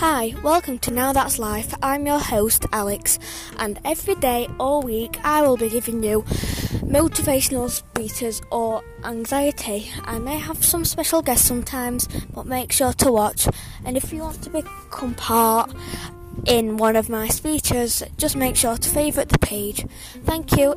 Hi, welcome to Now That's Life. I'm your host, Alex, and every day, all week, I will be giving you motivational speeches or anxiety. I may have some special guests sometimes, but make sure to watch. And if you want to become part in one of my speeches, just make sure to favourite the page. Thank you.